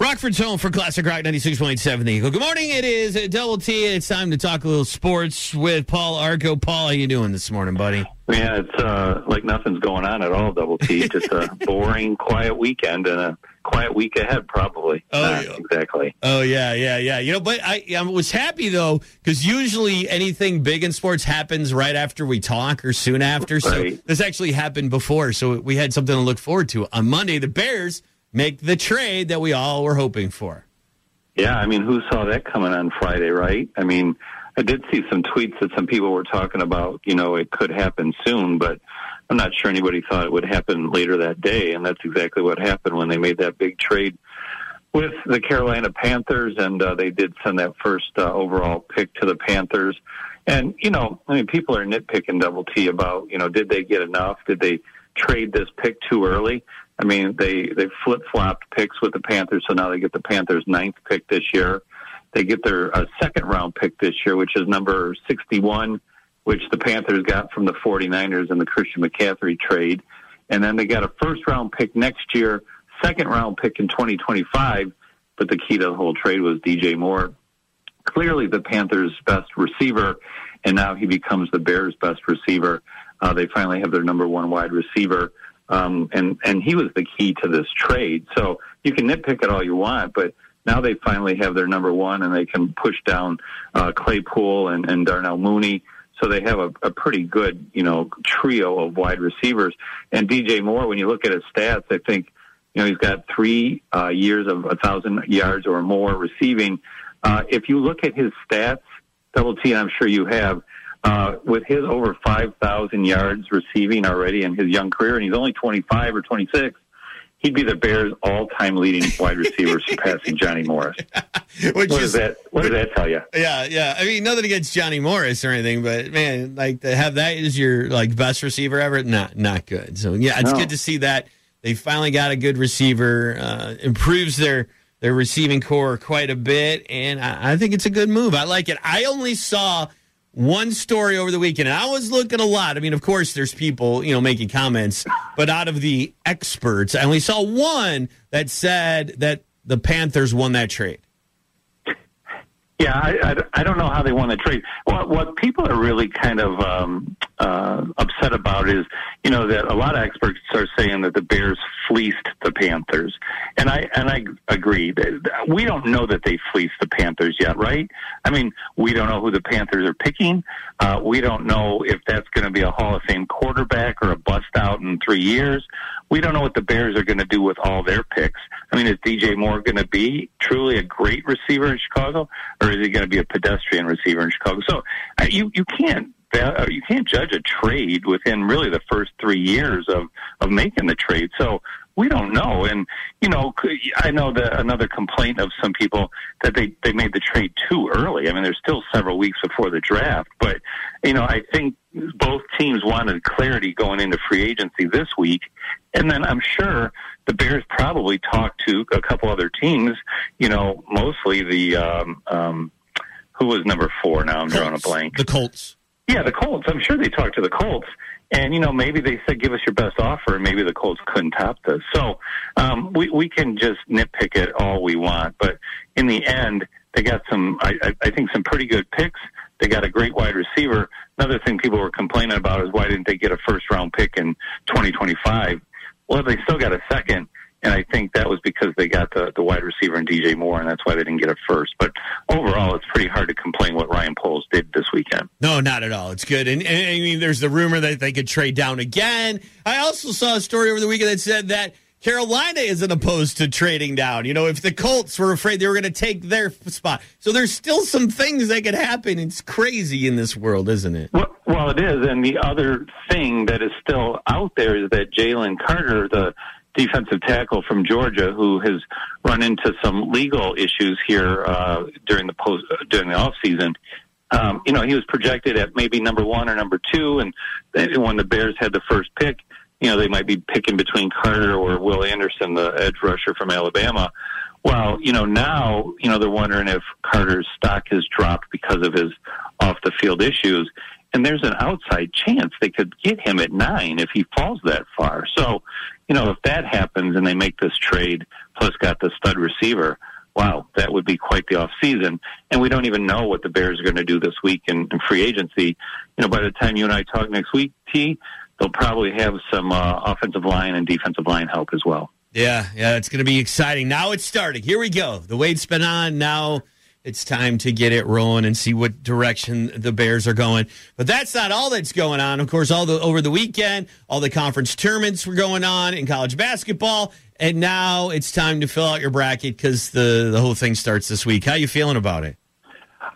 Rockford's home for Classic Rock 96.7 The Eagle. Good morning. It is a Double T. It's time to talk a little sports with Paul Arco. Paul, how you doing this morning, buddy? Yeah, it's uh, like nothing's going on at all, Double T. Just a boring, quiet weekend and a quiet week ahead, probably. Oh, yeah. exactly. Oh yeah, yeah, yeah. You know, but I, I was happy though because usually anything big in sports happens right after we talk or soon after. So this actually happened before, so we had something to look forward to. On Monday, the Bears make the trade that we all were hoping for. Yeah, I mean, who saw that coming on Friday, right? I mean, I did see some tweets that some people were talking about, you know, it could happen soon, but I'm not sure anybody thought it would happen later that day. And that's exactly what happened when they made that big trade with the Carolina Panthers. And uh, they did send that first uh, overall pick to the Panthers. And, you know, I mean, people are nitpicking Double T about, you know, did they get enough? Did they trade this pick too early? I mean, they, they flip flopped picks with the Panthers, so now they get the Panthers' ninth pick this year. They get their uh, second round pick this year, which is number 61, which the Panthers got from the 49ers in the Christian McCaffrey trade. And then they got a first round pick next year, second round pick in 2025. But the key to the whole trade was DJ Moore, clearly the Panthers' best receiver, and now he becomes the Bears' best receiver. Uh, they finally have their number one wide receiver, um, and and he was the key to this trade. So you can nitpick it all you want, but now they finally have their number one, and they can push down uh, Claypool and, and Darnell Mooney. So they have a, a pretty good, you know, trio of wide receivers. And DJ Moore, when you look at his stats, I think, you know, he's got three uh, years of a thousand yards or more receiving. Uh, if you look at his stats, Double T, and I'm sure you have, uh, with his over 5,000 yards receiving already in his young career, and he's only 25 or 26, he'd be the Bears' all-time leading wide receiver, surpassing Johnny Morris. Which What is does that? What does that tell you? Yeah, yeah. I mean, nothing against Johnny Morris or anything, but man, like to have that as your like best receiver ever, not not good. So yeah, it's No. good to see that they finally got a good receiver. Uh, improves their their receiving corps quite a bit, and I, I think it's a good move. I like it. I only saw one story over the weekend, and I was looking a lot. I mean, of course, there's people you know making comments, but out of the experts, I only saw one that said that the Panthers won that trade. Yeah, I, I, I don't know how they won the trade. What, what people are really kind of um, uh, upset about is, you know, that a lot of experts are saying that the Bears fleeced the Panthers, and I and I agree. We don't know that they fleeced the Panthers yet, right? I mean, we don't know who the Panthers are picking. Uh, we don't know if that's going to be a Hall of Fame quarterback or a bust out in three years. We don't know what the Bears are going to do with all their picks. I mean, is DJ Moore going to be truly a great receiver in Chicago, or is he going to be a pedestrian receiver in Chicago? So uh, you you can't uh, you can't judge a trade within really the first three years of of making the trade. So we don't know, and you know, c- I know that another complaint of some people that they they made the trade too early. I mean, there's still several weeks before the draft, but you know, I think both teams wanted clarity going into free agency this week, and then I'm sure the Bears probably talked to a couple other teams. You know, mostly the um, um, who was number four. Now I'm drawing a blank. The Colts. Yeah, the Colts. I'm sure they talked to the Colts, and you know maybe they said, "Give us your best offer," and maybe the Colts couldn't top this. So um, we we can just nitpick it all we want, but in the end, they got some. I, I, think some pretty good picks. They got a great wide receiver. Another thing people were complaining about is why didn't they get a first round pick in 2025? Well, they still got a second. And I think that was because they got the, the wide receiver and DJ Moore, and that's why they didn't get it first. But overall, it's pretty hard to complain what Ryan Poles did this weekend. No, not at all. It's good. And, and I mean, there's the rumor that they could trade down again. I also saw a story over the weekend that said that Carolina isn't opposed to trading down. You know, if the Colts were afraid they were going to take their spot. So there's still some things that could happen. It's crazy in this world, isn't it? Well, well, it is. And the other thing that is still out there is that Jalen Carter, the defensive tackle from Georgia who has run into some legal issues here uh, during the post during the off season. Um, you know, he was projected at maybe number one or number two, and when the Bears had the first pick, you know, they might be picking between Carter or Will Anderson, the edge rusher from Alabama. Well, you know, now, you know, they're wondering if Carter's stock has dropped because of his off the field issues. And there's an outside chance they could get him at nine if he falls that far. So, you know, if that happens and they make this trade, plus got the stud receiver, wow, that would be quite the off season. And we don't even know what the Bears are going to do this week in, in free agency. You know, by the time you and I talk next week, T, they'll probably have some uh, offensive line and defensive line help as well. Yeah, yeah, it's going to be exciting. Now it's starting. Here we go. The wait's been on. Now it's time to get it rolling and see what direction the Bears are going. But that's not all that's going on. Of course, all the over the weekend, all the conference tournaments were going on in college basketball, and now it's time to fill out your bracket because the the whole thing starts this week. How you feeling about it?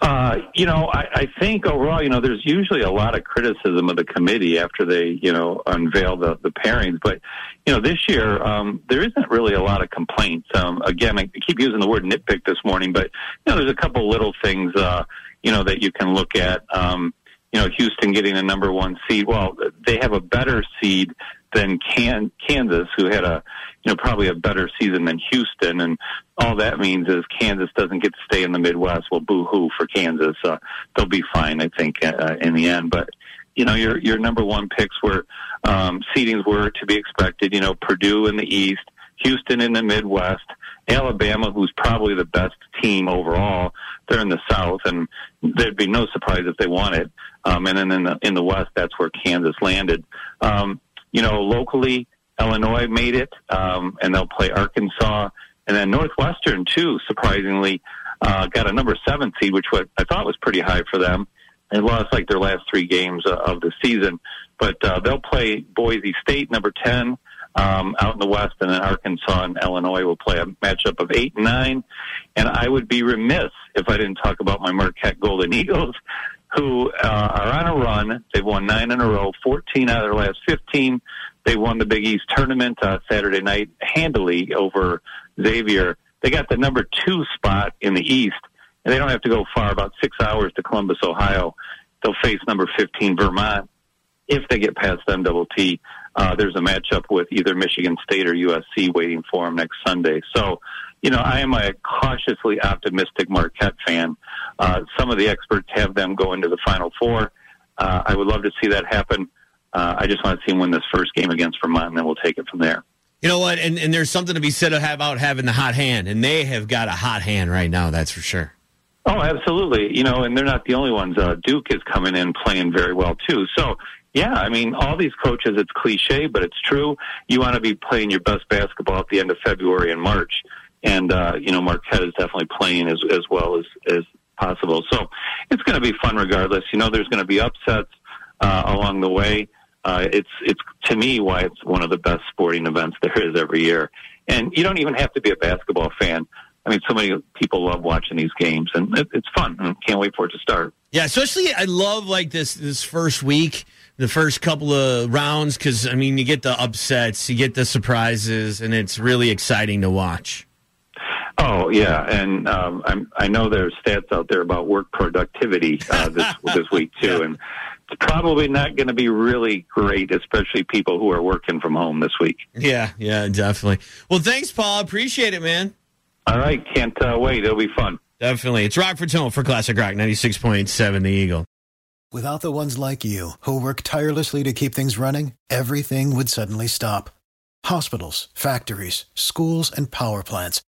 Uh, you know, I, I think overall, you know, there's usually a lot of criticism of the committee after they, you know, unveil the, the pairings. But, you know, this year, um, there isn't really a lot of complaints. Um, again, I keep using the word nitpick this morning, but, you know, there's a couple little things, uh, you know, that you can look at. Um, you know, Houston getting a number one seed. Well, they have a better seed than Can- Kansas, who had a, you know, probably a better season than Houston. And all that means is Kansas doesn't get to stay in the Midwest. Well, boo hoo for Kansas. Uh, they'll be fine, I think, uh, in the end. But, you know, your, your number one picks were, um, seedings were to be expected, you know, Purdue in the East, Houston in the Midwest, Alabama, who's probably the best team overall. They're in the South, and there'd be no surprise if they won it. Um, and then in the in the West, that's where Kansas landed. Um, you know, locally, Illinois made it, um, and they'll play Arkansas, and then Northwestern too. Surprisingly, uh, got a number seven seed, which what I thought was pretty high for them. They lost like their last three games uh, of the season, but uh, they'll play Boise State, number ten, um, out in the West, and then Arkansas and Illinois will play a matchup of eight and nine. And I would be remiss if I didn't talk about my Marquette Golden Eagles who uh, are on a run. They've won nine in a row, 14 out of their last 15. They won the Big East tournament uh, Saturday night handily over Xavier. They got the number two spot in the East, and they don't have to go far, about six hours to Columbus, Ohio. They'll face number 15 Vermont. If they get past them, double T, uh, there's a matchup with either Michigan State or USC waiting for them next Sunday. So you know, I am a cautiously optimistic Marquette fan. Uh, some of the experts have them go into the Final Four. Uh, I would love to see that happen. Uh, I just want to see them win this first game against Vermont, and then we'll take it from there. You know what? And, and there's something to be said about having the hot hand, and they have got a hot hand right now. That's for sure. Oh, absolutely. You know, and they're not the only ones. Uh, Duke is coming in playing very well too. So, yeah, I mean, all these coaches. It's cliche, but it's true. You want to be playing your best basketball at the end of February and March and uh, you know Marquette is definitely playing as as well as as possible. So it's going to be fun regardless. You know, there's going to be upsets uh, along the way. Uh, it's it's to me why it's one of the best sporting events there is every year. And you don't even have to be a basketball fan. I mean, so many people love watching these games, and it, it's fun. I can't wait for it to start. Yeah, especially I love like this this first week, the first couple of rounds, because I mean, you get the upsets, you get the surprises, and it's really exciting to watch. Oh yeah, and um, I'm, I know there's stats out there about work productivity uh, this this week too, yeah. and it's probably not going to be really great, especially people who are working from home this week. Yeah, yeah, definitely. Well, thanks, Paul. Appreciate it, man. All right, can't uh, wait. It'll be fun. Definitely. It's Rockford's home for Classic Rock 96.7 The Eagle. Without the ones like you, who work tirelessly to keep things running, everything would suddenly stop. Hospitals, factories, schools, and power plants